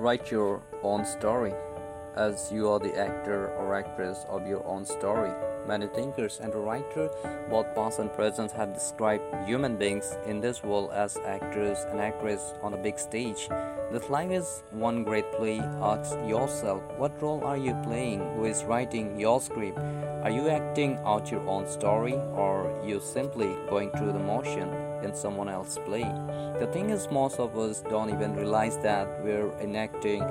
Write your own story, as you are the actor or actress of your own story. Many thinkers and writers, both past and present, have described human beings in this world as actors and actresses on a big stage. This life is one great play. Ask yourself, what role are you playing? Who is writing your script? Are you acting out your own story, or are you simply going through the motion in someone else's play? The thing is, most of us don't even realize that we're enacting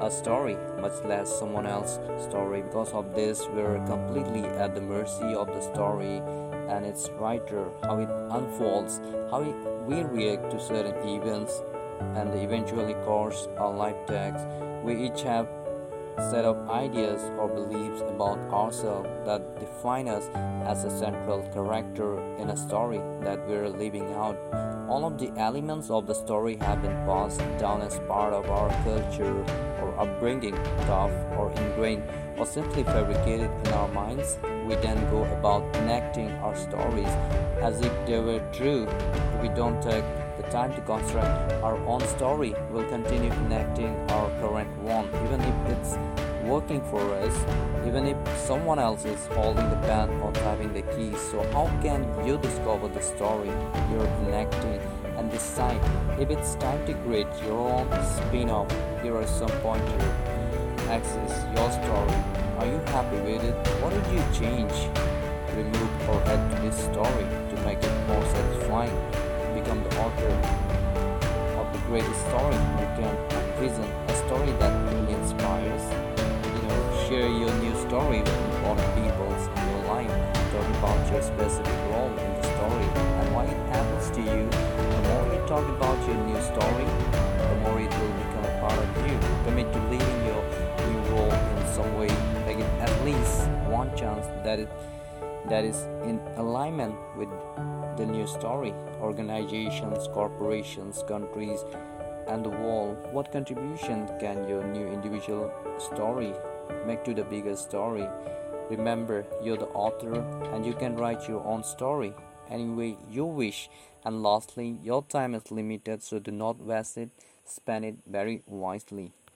a story, much less someone else's story. Because of this, we're completely at the mercy of the story and its writer, how it unfolds, how we react to certain events, and the eventually course our life takes. We each have set of ideas or beliefs about ourselves that define us as a central character in a story that we're living out. All of the elements of the story have been passed down as part of our culture or upbringing, tough or ingrained, or simply fabricated in our minds. We then go about enacting our stories as if they were true. If we don't take the time to construct our own story, we'll continue enacting working for us, even if someone else is holding the pen or typing the keys. So, how can you discover the story you're connecting and decide if it's time to create your own spin off? Here are some pointers. Access your story. Are you happy with it? What did you change, remove, or add to this story to make it more satisfying? Become the author of the greatest story you can envision, a story that really inspires. Story with important people in your life. Talk about your specific role in the story and why it happens to you. The more you talk about your new story, the more it will become a part of you. Commit to living your new role in some way. Make at least one chance that it that is in alignment with the new story. Organizations, corporations, countries, and the world. What contribution can your new individual story make to the bigger story? Remember, you're the author and you can write your own story any way you wish. And lastly, your time is limited, so do not waste it, spend it very wisely.